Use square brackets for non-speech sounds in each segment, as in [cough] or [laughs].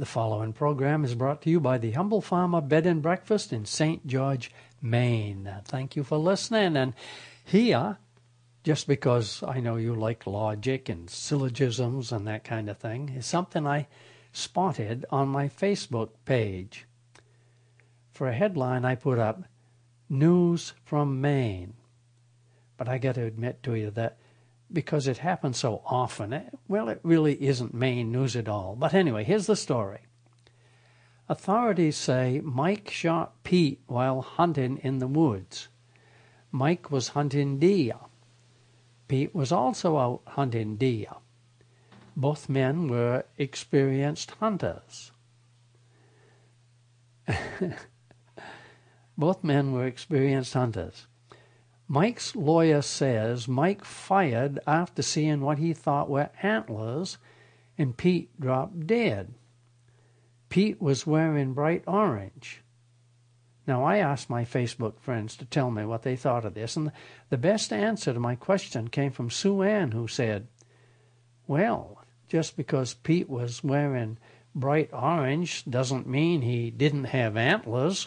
The following program is brought to you by the Humble Farmer Bed and Breakfast in St. George, Maine. Thank you for listening. And here, just because I know you like logic and syllogisms and that kind of thing, is something I spotted on my Facebook page. For a headline, I put up News from Maine. But I got to admit to you that because it happens so often, it, well, it really isn't Maine news at all. But anyway, here's the story. Authorities say Mike shot Pete while hunting in the woods. Mike was hunting deer. Pete was also out hunting deer. Both men were experienced hunters. [laughs] Both men were experienced hunters. Mike's lawyer says Mike fired after seeing what he thought were antlers, and Pete dropped dead. Pete was wearing bright orange. Now, I asked my Facebook friends to tell me what they thought of this, and the best answer to my question came from Sue Ann, who said, Well, just because Pete was wearing bright orange doesn't mean he didn't have antlers.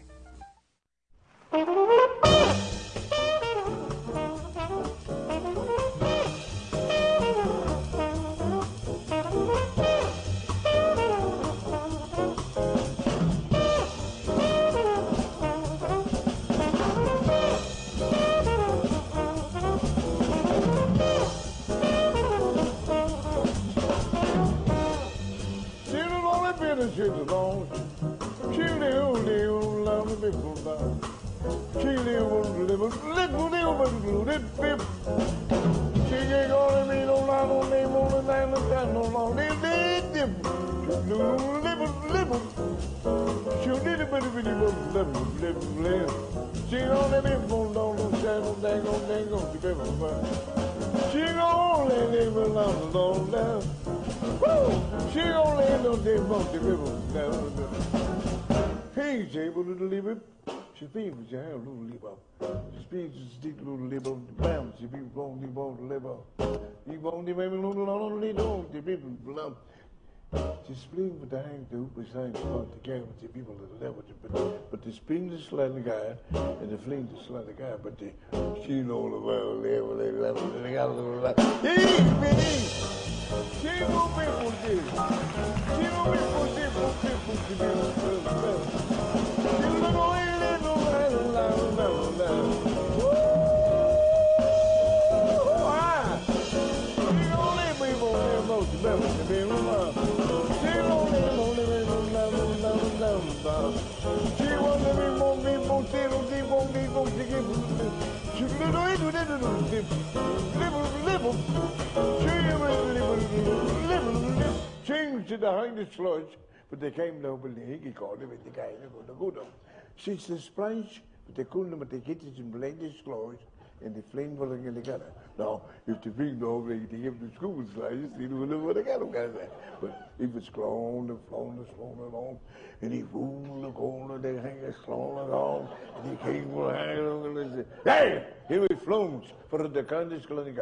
She feeds me, stick little liver, bam, she feeds on the bone liver. He won't the baby little on the little, the people love. She spring with the hang to hoop, she hangs on the game with the people at the level, but, but the spring the slightly guy, and the fling the slightly guy, but the, she know the world, will, they love it, they got a little life. Hey, baby! She know people did. She know people did, people did, people did. Change to the hind sludge, but they came the hickey called with the guy, the good one. Since the splash, but they couldn't, but they get it in blended sludge, and the flame will get together. Now, if the big dog, they, they give the school slice, they don't know what they got them But if it's flown and flown and flown along, and he fooled the corner, they hang it flown along, and he came hang along and say, hey, here we flown for the kind of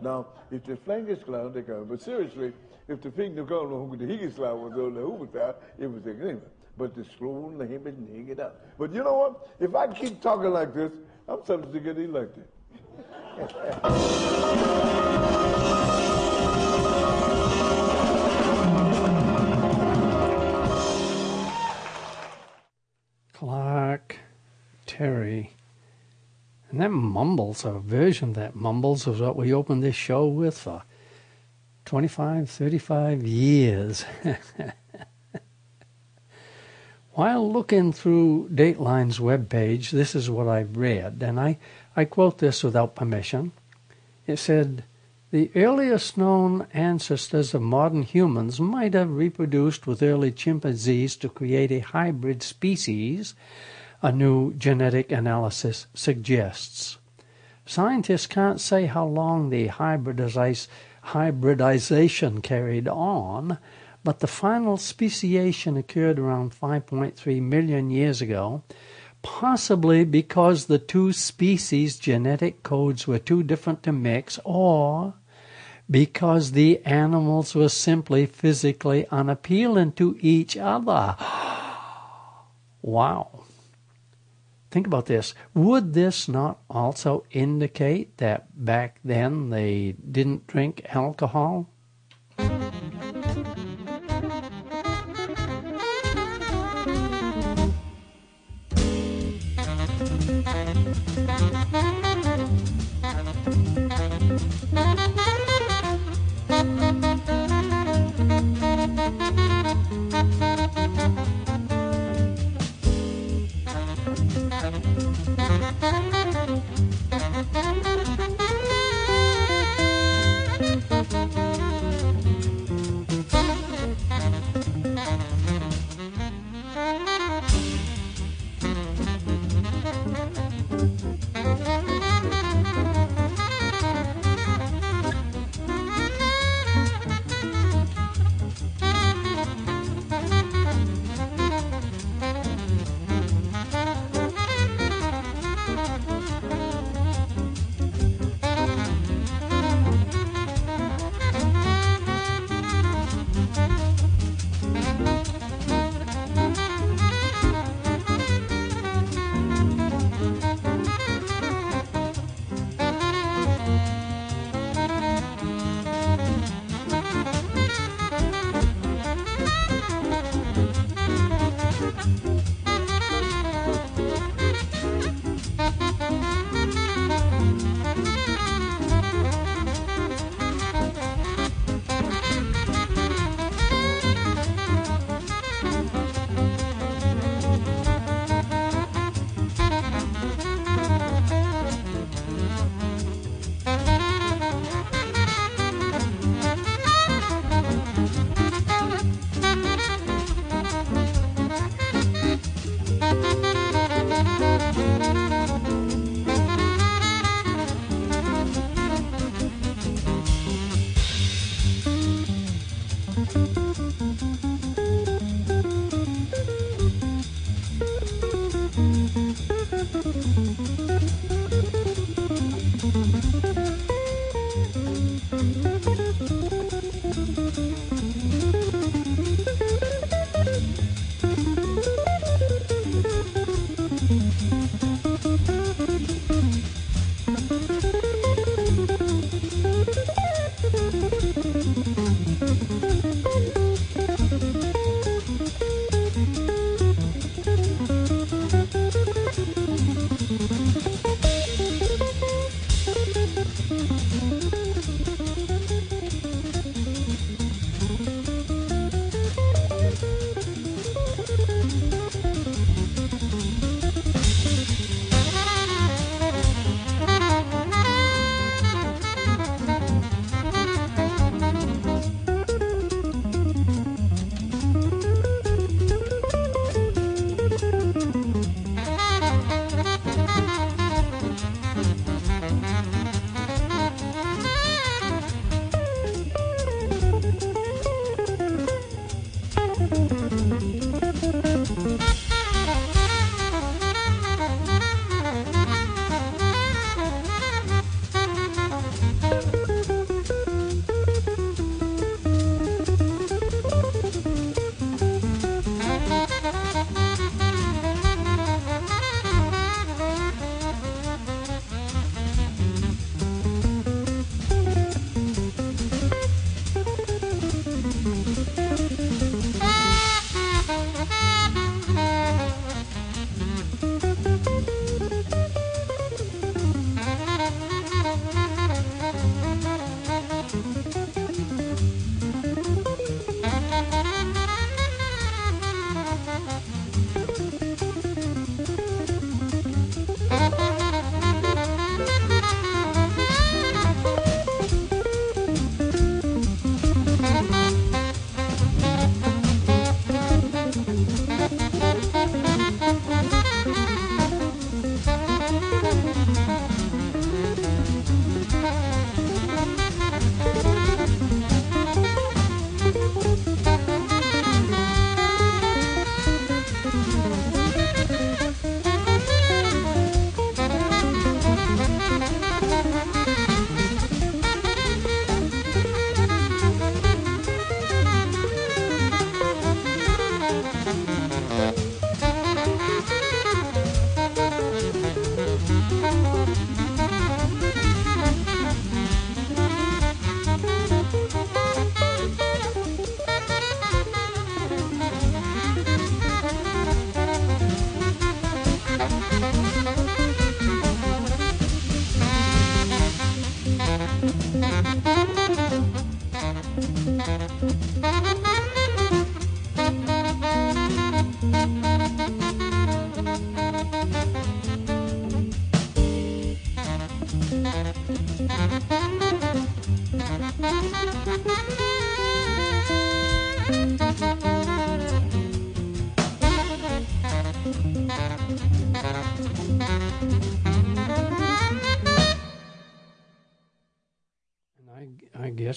Now, if the flank is clown, they come. But seriously, if the finger called who the higgis was on the hoover it was a agreement but the slow the him and hang it out. But you know what? If I keep talking like this, I'm subject to get elected. Clark, Terry, and that mumbles, a version that mumbles, is what we opened this show with for 25, 35 years. [laughs] While looking through Dateline's webpage, this is what I read, and I, I quote this without permission. It said, The earliest known ancestors of modern humans might have reproduced with early chimpanzees to create a hybrid species, a new genetic analysis suggests. Scientists can't say how long the hybridization carried on, but the final speciation occurred around 5.3 million years ago, possibly because the two species' genetic codes were too different to mix, or because the animals were simply physically unappealing to each other. wow. Think about this. Would this not also indicate that back then they didn't drink alcohol?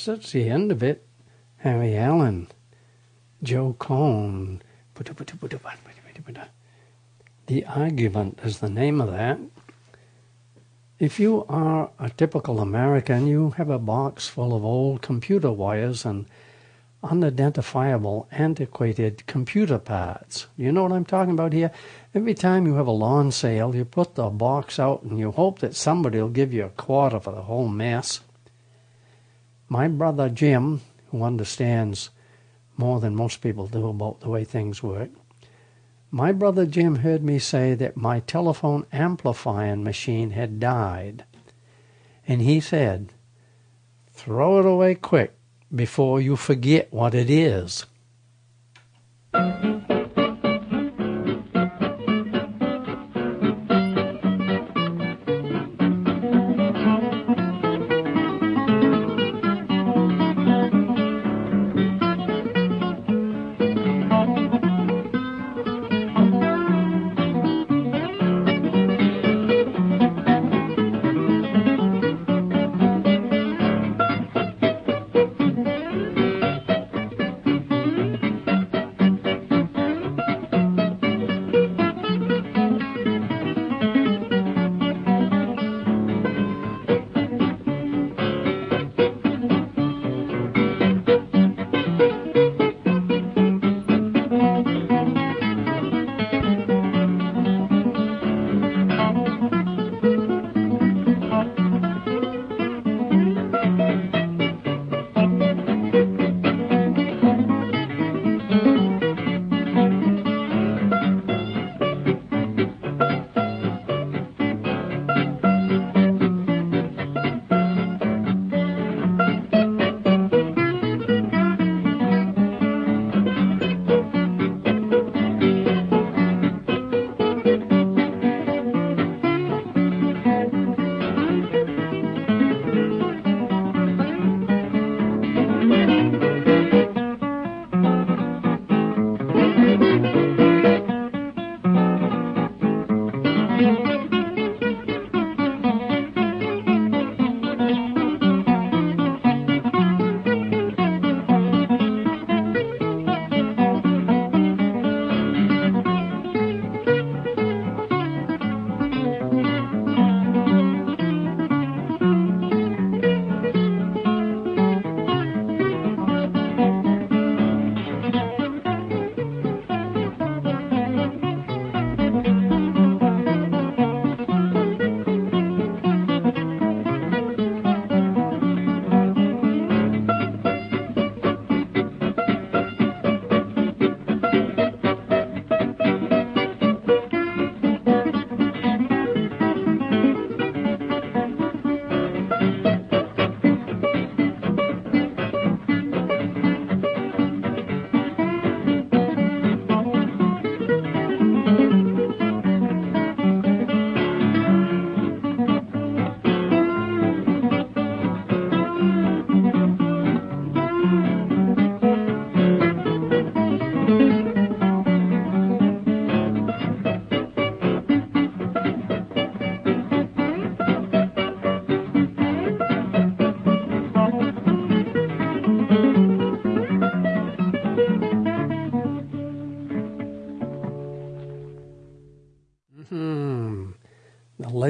That's the end of it. Harry Allen, Joe Cohn. The Argument is the name of that. If you are a typical American, you have a box full of old computer wires and unidentifiable, antiquated computer parts. You know what I'm talking about here? Every time you have a lawn sale, you put the box out and you hope that somebody will give you a quarter for the whole mess. My brother Jim, who understands more than most people do about the way things work, my brother Jim heard me say that my telephone amplifying machine had died. And he said, Throw it away quick before you forget what it is.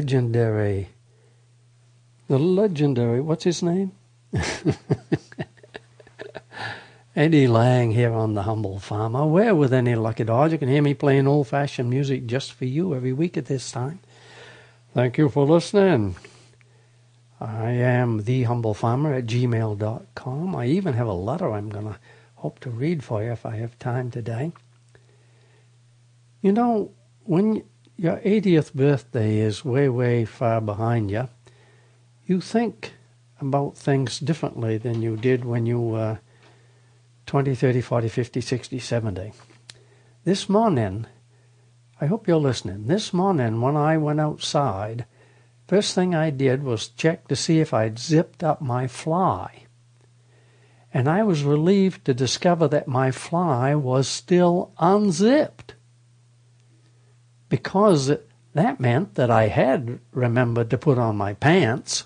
Legendary, the legendary, what's his name? [laughs] Eddie Lang here on The Humble Farmer. Where with any lucky dog, you can hear me playing old fashioned music just for you every week at this time. Thank you for listening. I am The Humble Farmer at gmail.com. I even have a letter I'm going to hope to read for you if I have time today. You know, when your 80th birthday is way, way far behind you, you think about things differently than you did when you were 20, 30, 40, 50, 60, 70. This morning, I hope you're listening. This morning, when I went outside, first thing I did was check to see if I'd zipped up my fly. And I was relieved to discover that my fly was still unzipped because that meant that I had remembered to put on my pants.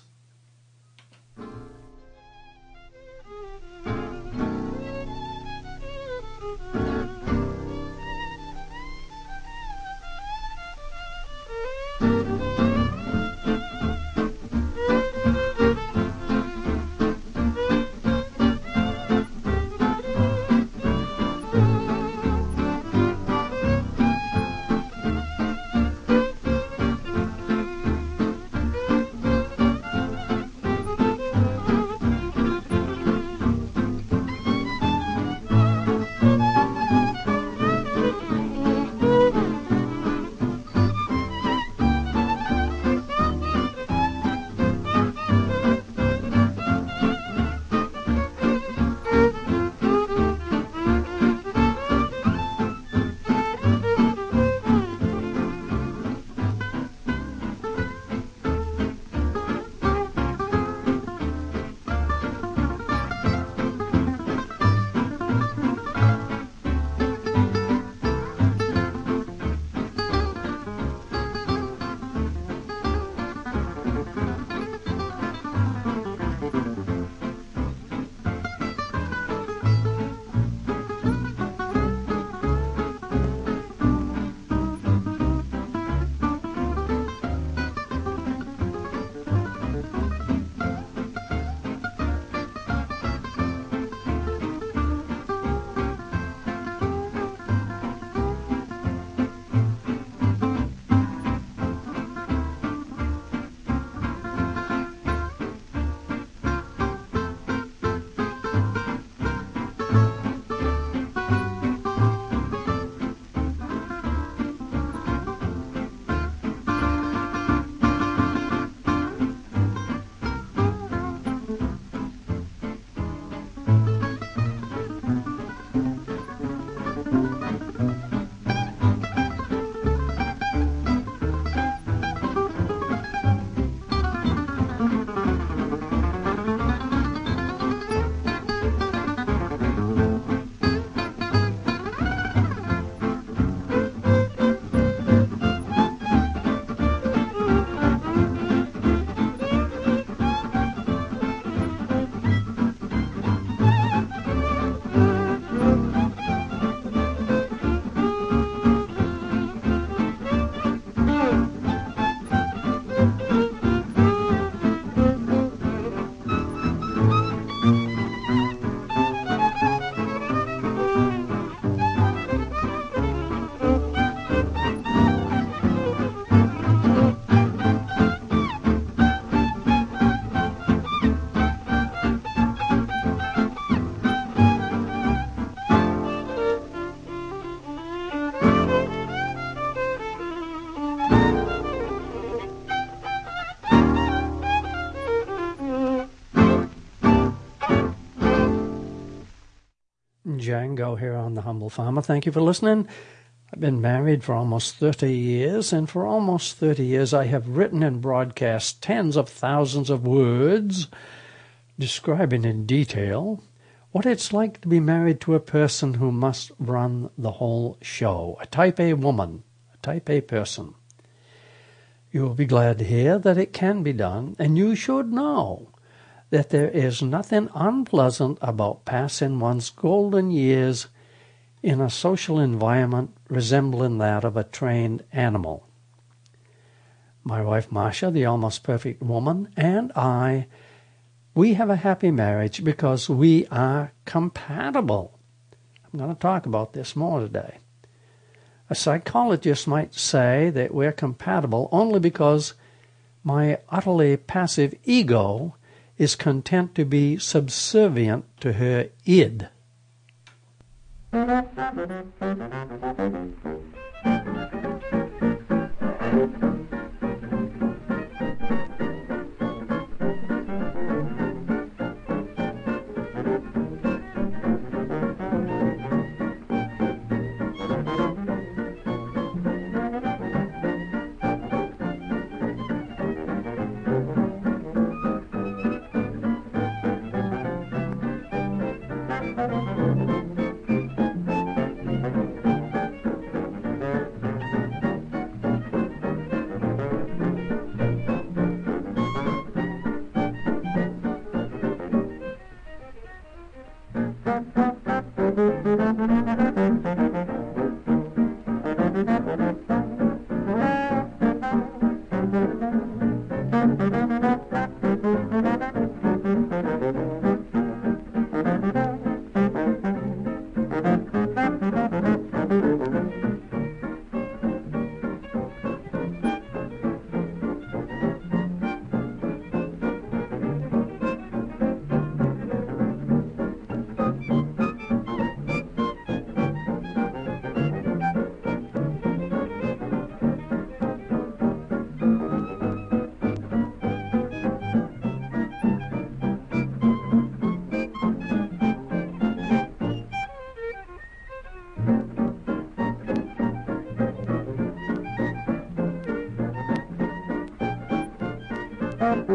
Django here on The Humble Farmer. Thank you for listening. I've been married for almost 30 years, and for almost 30 years I have written and broadcast tens of thousands of words describing in detail what it's like to be married to a person who must run the whole show, a type A woman, a type A person. You will be glad to hear that it can be done, and you should know that there is nothing unpleasant about passing one's golden years in a social environment resembling that of a trained animal. My wife Marsha, the almost perfect woman, and I, we have a happy marriage because we are compatible. I'm going to talk about this more today. A psychologist might say that we're compatible only because my utterly passive ego is content to be subservient to her id.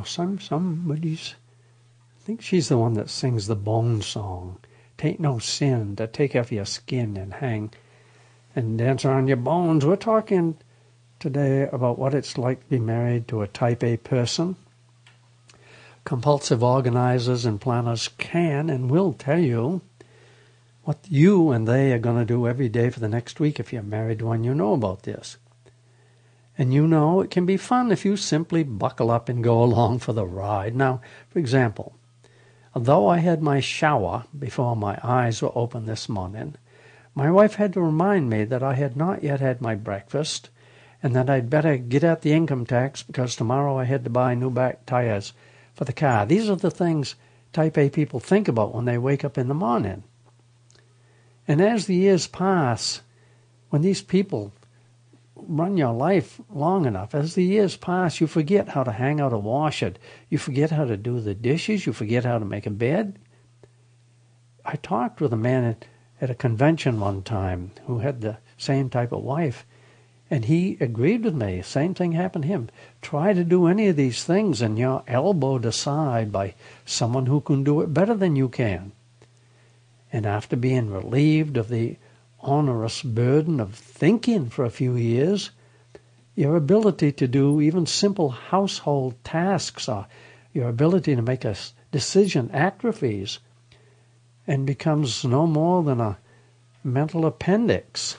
Moss. Somebody's. I think she's the one that sings the Bone Song. Tain't no sin to take off your skin and hang and dance on your bones. We're talking today about what it's like to be married to a type A person. Compulsive organizers and planners can and will tell you what you and they are going to do every day for the next week if you're married to one you know about this. And you know it can be fun if you simply buckle up and go [laughs] along for the ride. Now, for example, although I had my shower before my eyes were open this morning, my wife had to remind me that I had not yet had my breakfast and that I'd better get at the income tax because tomorrow I had to buy new back tires for the car. These are the things type A people think about when they wake up in the morning. And as the years pass, when these people run your life long enough, as the years pass, you forget how to hang out a wash it. You forget how to do the dishes. You forget how to make a bed. I talked with a man at, at a convention one time who had the same type of wife, and he agreed with me. Same thing happened to him. Try to do any of these things, and you're elbowed aside by someone who can do it better than you can. And after being relieved of the onerous burden of thinking for a few years, your ability to do even simple household tasks or your ability to make a decision atrophies and becomes no more than a mental appendix.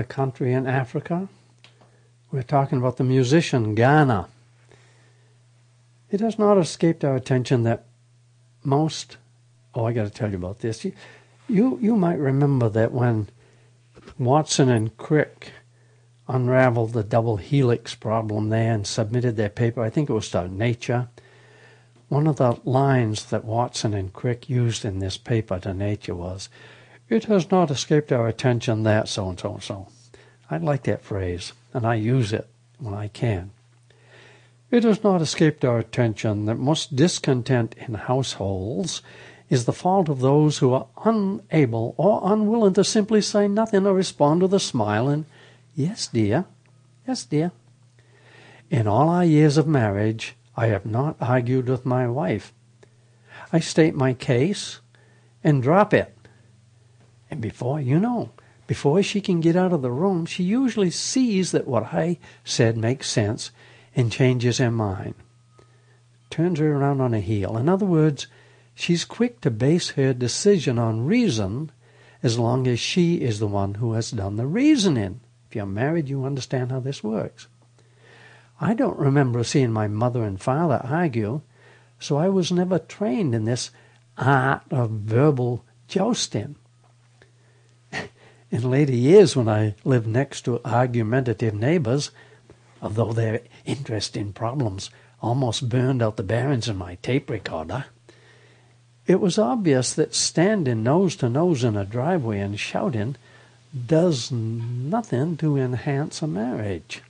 Not a country in Africa. We're talking about the musician Ghana. It has not escaped our attention that most. Oh, I got to tell you about this. You, you, you might remember that when Watson and Crick unraveled the double helix problem there and submitted their paper, I think it was to Nature. One of the lines that Watson and Crick used in this paper to Nature was, it has not escaped our attention that so and so and so. I like that phrase, and I use it when I can. It has not escaped our attention that most discontent in households is the fault of those who are unable or unwilling to simply say nothing or respond with a smile and, Yes, dear. Yes, dear. In all our years of marriage, I have not argued with my wife. I state my case and drop it. And before you know, before she can get out of the room, she usually sees that what I said makes sense and changes her mind. Turns her around on a heel. In other words, she's quick to base her decision on reason as long as she is the one who has done the reasoning. If you're married, you understand how this works. I don't remember seeing my mother and father argue, so I was never trained in this art of verbal jousting. In later years, when I lived next to argumentative neighbors, although their interest in problems almost burned out the bearings in my tape recorder, it was obvious that standing nose to nose in a driveway and shouting does nothing to enhance a marriage.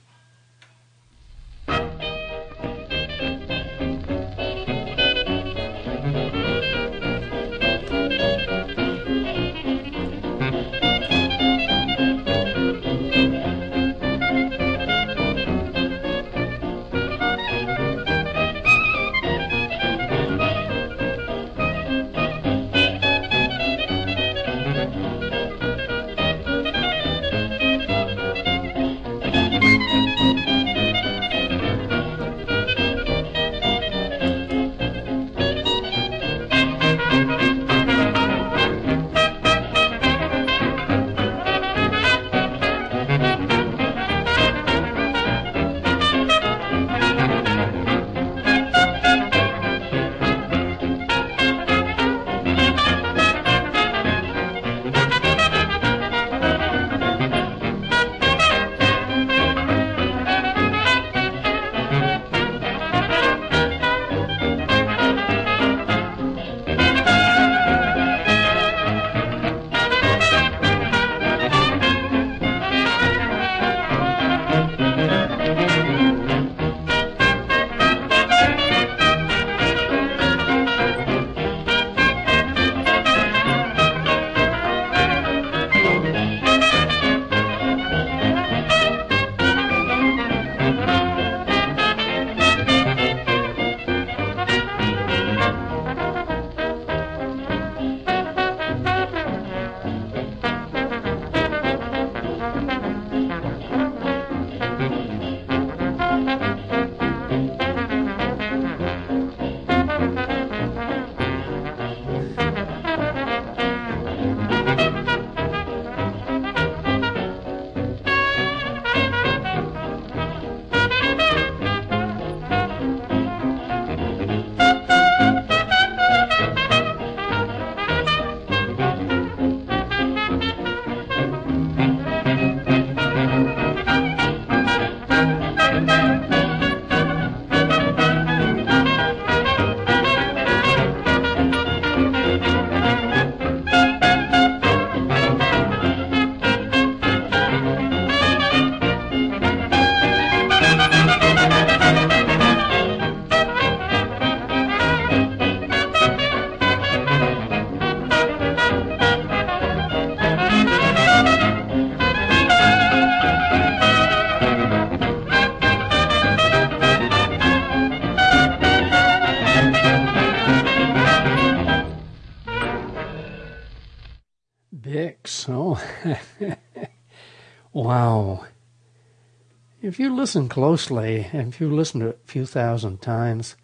If you listen closely, and if you listen to it a few thousand times,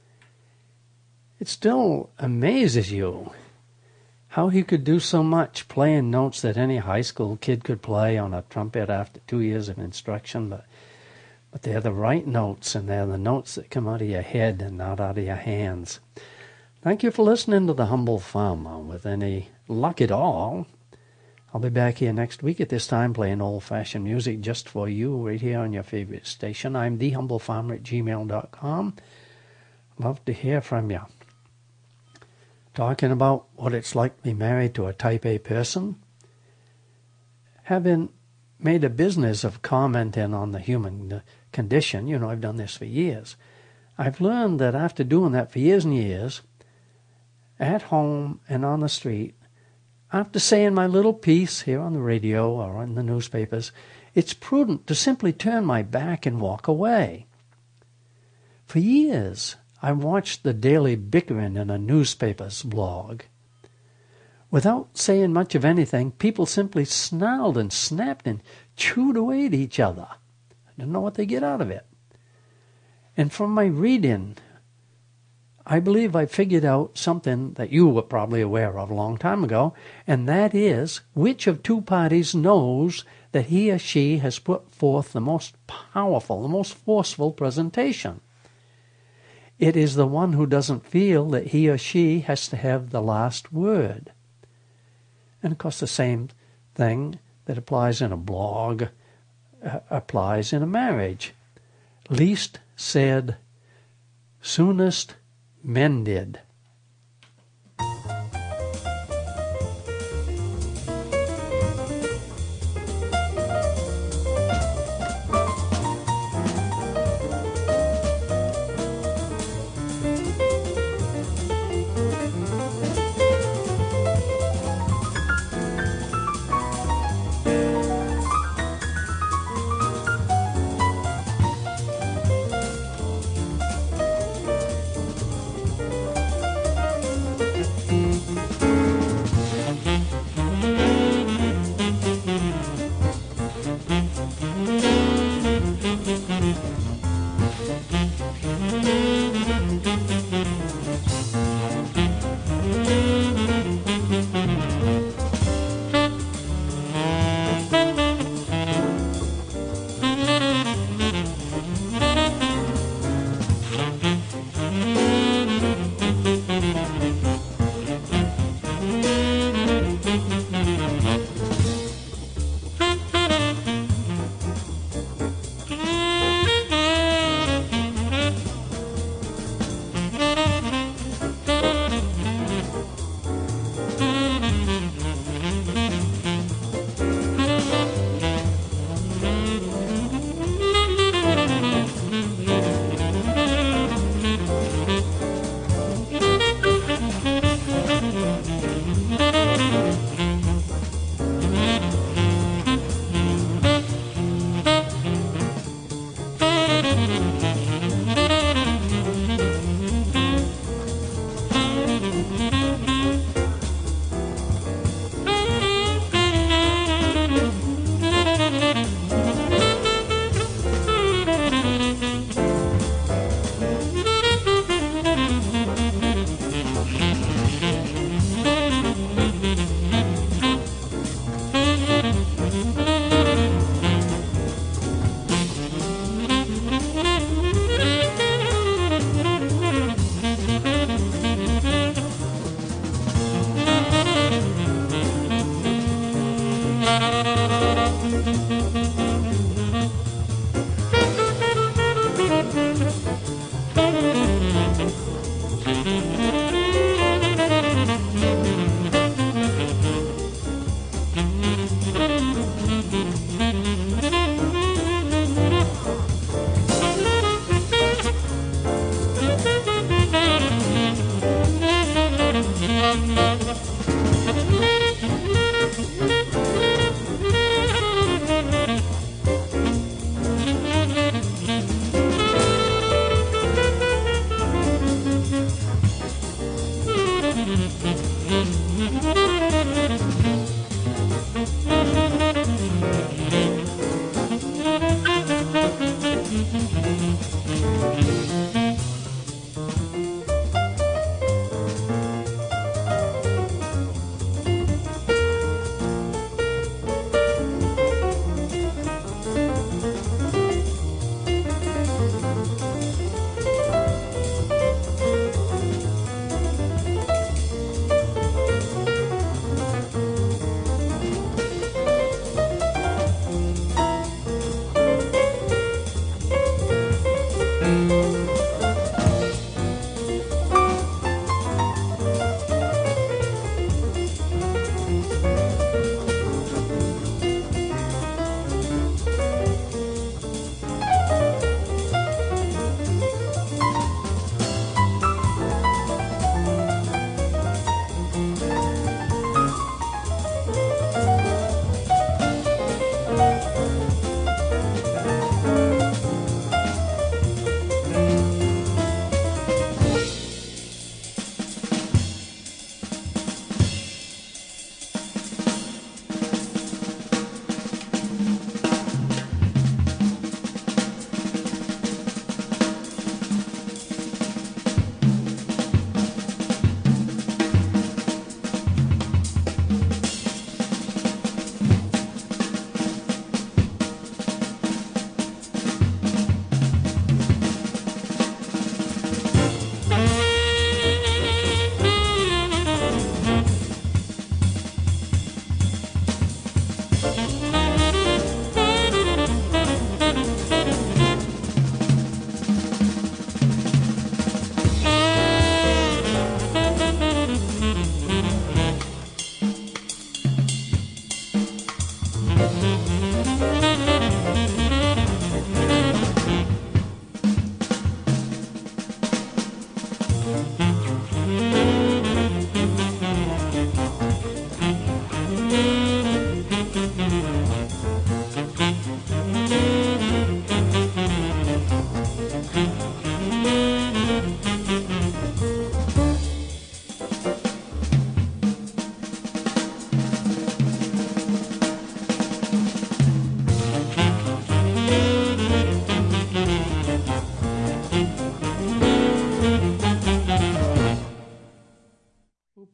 it still amazes you how he could do so much playing notes that any high school kid could play on a trumpet after two years of instruction, but but they're the right notes and they're the notes that come out of your head and not out of your hands. Thank you for listening to the humble farmer. With any luck at all, I'll be back here next week at this time playing old fashioned music just for you right here on your favorite station. I'm thehumblefarmer at gmail.com. Love to hear from you. Talking about what it's like to be married to a type A person. Having made a business of commenting on the human condition, you know, I've done this for years. I've learned that after doing that for years and years, at home and on the street, after saying my little piece here on the radio or in the newspapers, it's prudent to simply turn my back and walk away. For years, I watched the daily bickering in a newspaper's blog. Without saying much of anything, people simply snarled and snapped and chewed away at each other. I don't know what they get out of it. And from my reading I believe I figured out something that you were probably aware of a long time ago, and that is which of two parties knows that he or she has put forth the most powerful, the most forceful presentation. It is the one who doesn't feel that he or she has to have the last word. And of course, the same thing that applies in a blog uh, applies in a marriage. Least said, soonest mended.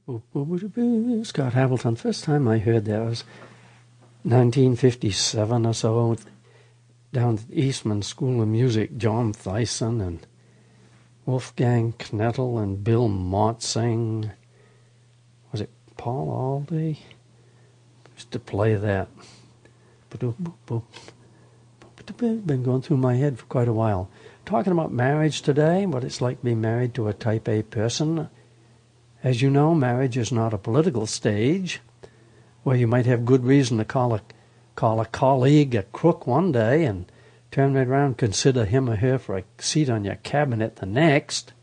Scott Hamilton. First time I heard that was 1957 or so, down at Eastman School of Music. John Theisen and Wolfgang Knettel and Bill Motzing. Was it Paul Alday? Used to play that. Been going through my head for quite a while. Talking about marriage today, what it's like to be married to a type A person. As you know, marriage is not a political stage where you might have good reason to call a, call a colleague a crook one day and turn right around and consider him or her for a seat on your cabinet the next.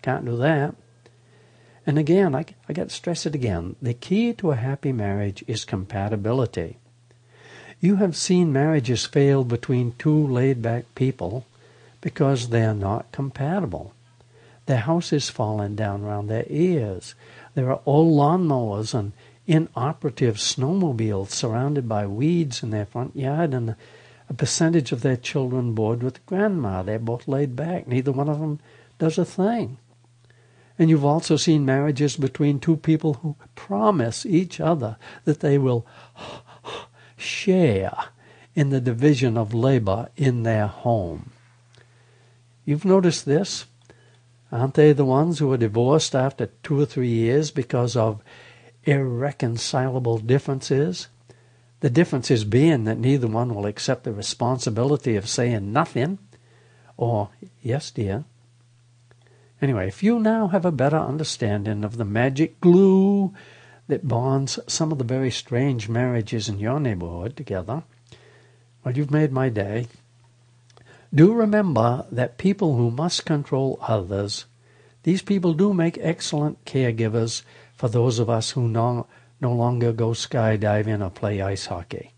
Can't do that. And again, I, I got to stress it again. The key to a happy marriage is compatibility. You have seen marriages fail between two laid back people because they are not compatible. Their house is falling down around their ears. There are old lawnmowers and inoperative snowmobiles surrounded by weeds in their front yard, and a percentage of their children board with grandma. They're both laid back. Neither one of them does a thing. And you've also seen marriages between two people who promise each other that they will share in the division of labor in their home. You've noticed this? Aren't they the ones who are divorced after two or three years because of irreconcilable differences? The differences being that neither one will accept the responsibility of saying nothing or, yes, dear. Anyway, if you now have a better understanding of the magic glue that bonds some of the very strange marriages in your neighborhood together, well, you've made my day. Do remember that people who must control others, these people do make excellent caregivers for those of us who no, no longer go skydiving or play ice hockey.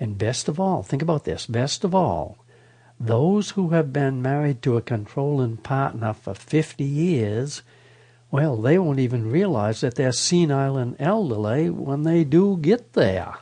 And best of all, think about this, best of all, those who have been married to a controlling partner for 50 years, well, they won't even realize that they're senile and elderly when they do get there.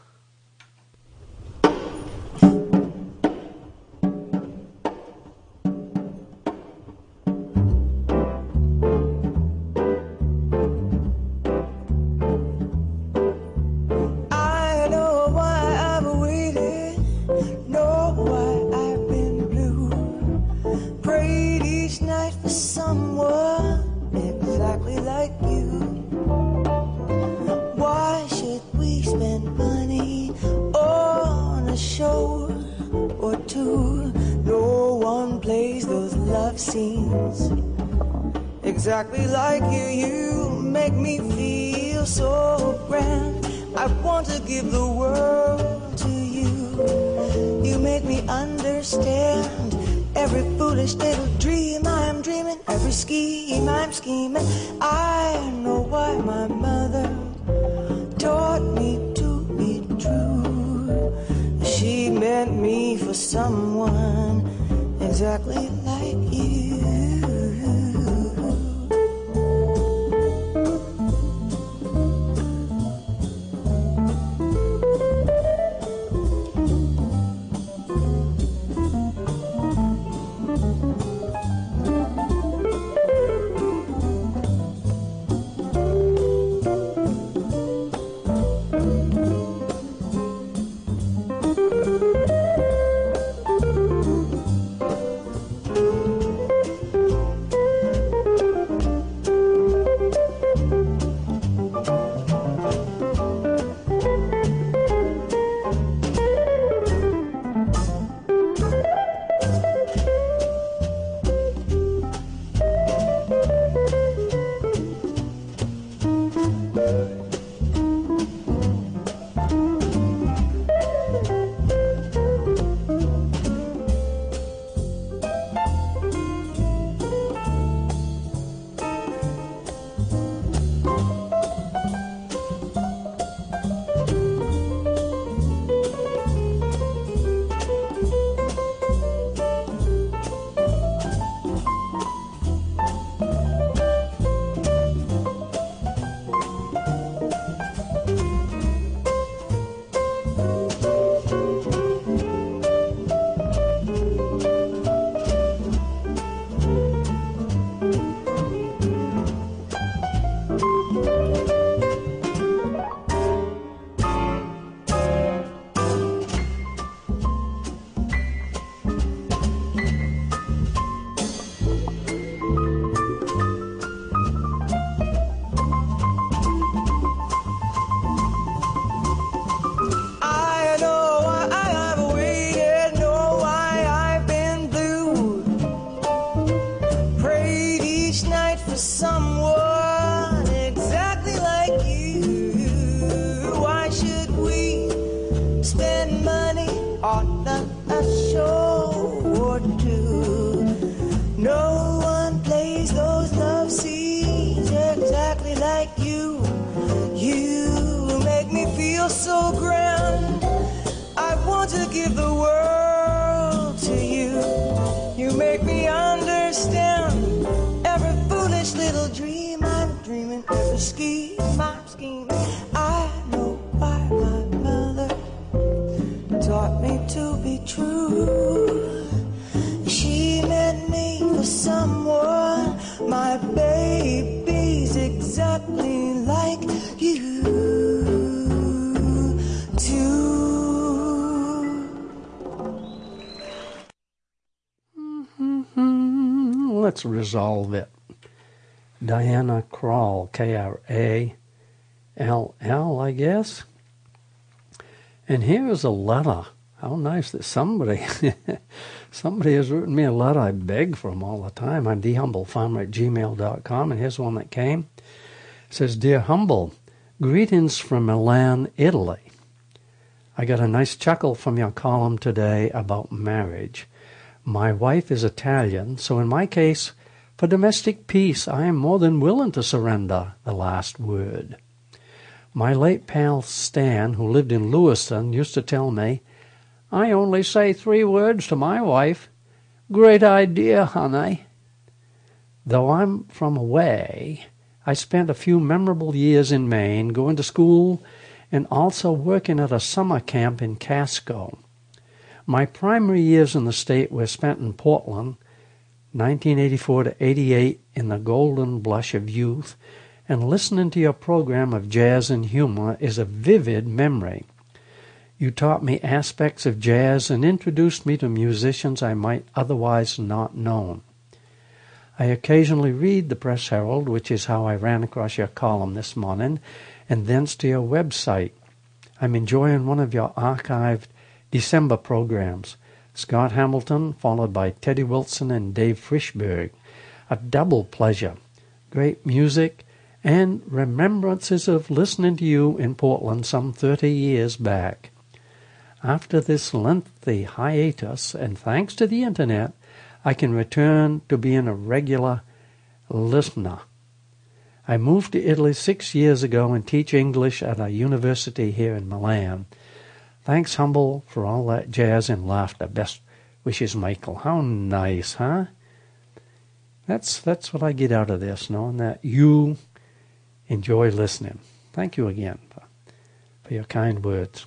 Let's resolve it. Diana Krall, K R A L L, I guess. And here is a letter. How nice that somebody [laughs] somebody has written me a letter I beg for them all the time. I'm thehumblefarmer at gmail.com, and here's one that came. It says, Dear Humble, greetings from Milan, Italy. I got a nice chuckle from your column today about marriage. My wife is Italian, so in my case, for domestic peace, I am more than willing to surrender the last word. My late pal Stan, who lived in Lewiston, used to tell me, I only say three words to my wife. Great idea, honey. Though I'm from away, I spent a few memorable years in Maine, going to school and also working at a summer camp in Casco. My primary years in the state were spent in Portland, 1984 to 88 in the golden blush of youth, and listening to your program of jazz and humor is a vivid memory. You taught me aspects of jazz and introduced me to musicians I might otherwise not know. I occasionally read the Press Herald, which is how I ran across your column this morning, and thence to your website. I'm enjoying one of your archived December programs. Scott Hamilton, followed by Teddy Wilson and Dave Frishberg. A double pleasure. Great music and remembrances of listening to you in Portland some 30 years back. After this lengthy hiatus, and thanks to the internet, I can return to being a regular listener. I moved to Italy six years ago and teach English at a university here in Milan. Thanks, Humble, for all that jazz and laughter. Best wishes, Michael. How nice, huh? That's that's what I get out of this, knowing that you enjoy listening. Thank you again for, for your kind words.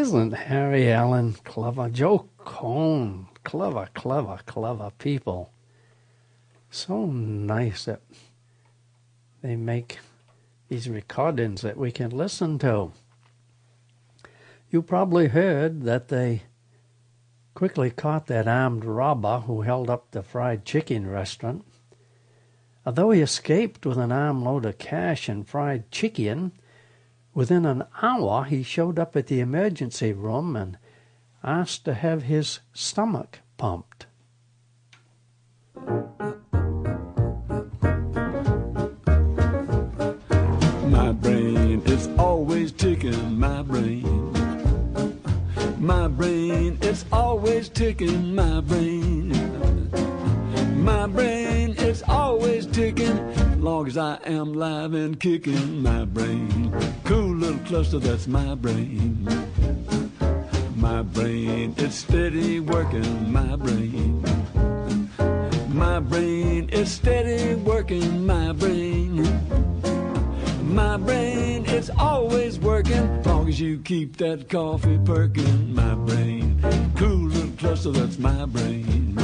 Isn't Harry Allen clever? Joe Cohn, clever, clever, clever people. So nice that they make these recordings that we can listen to. You probably heard that they quickly caught that armed robber who held up the fried chicken restaurant. Although he escaped with an armload of cash and fried chicken, within an hour he showed up at the emergency room and asked to have his stomach pumped. My brain is always ticking, my brain. My brain is always ticking, my brain. My brain is always ticking, long as I am live and kicking, my brain. Cool little cluster, that's my brain. My brain, it's steady working, my brain. My brain it's steady working, my brain. My brain, it's always working, long as you keep that coffee perking, my brain. Cool little cluster, that's my brain.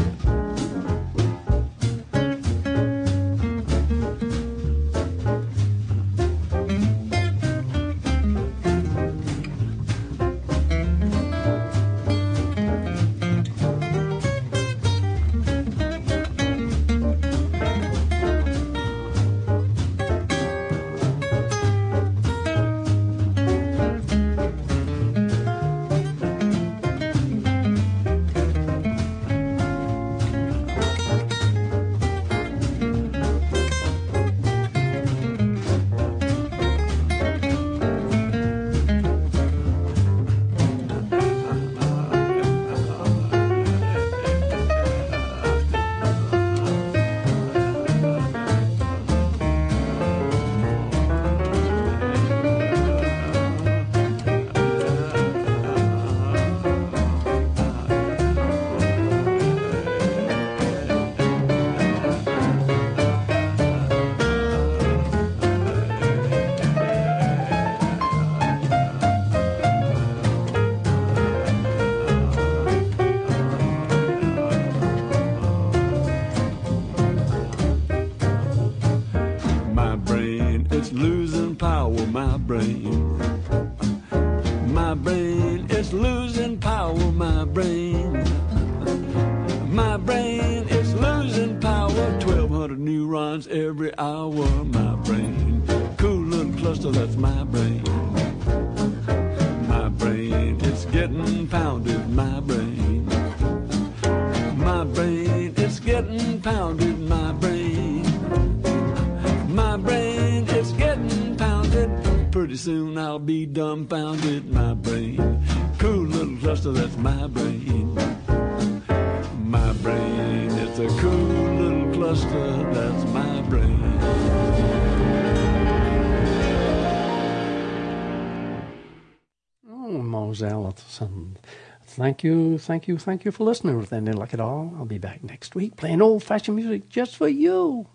Thank you, thank you, thank you for listening with any luck at all. I'll be back next week playing old fashioned music just for you.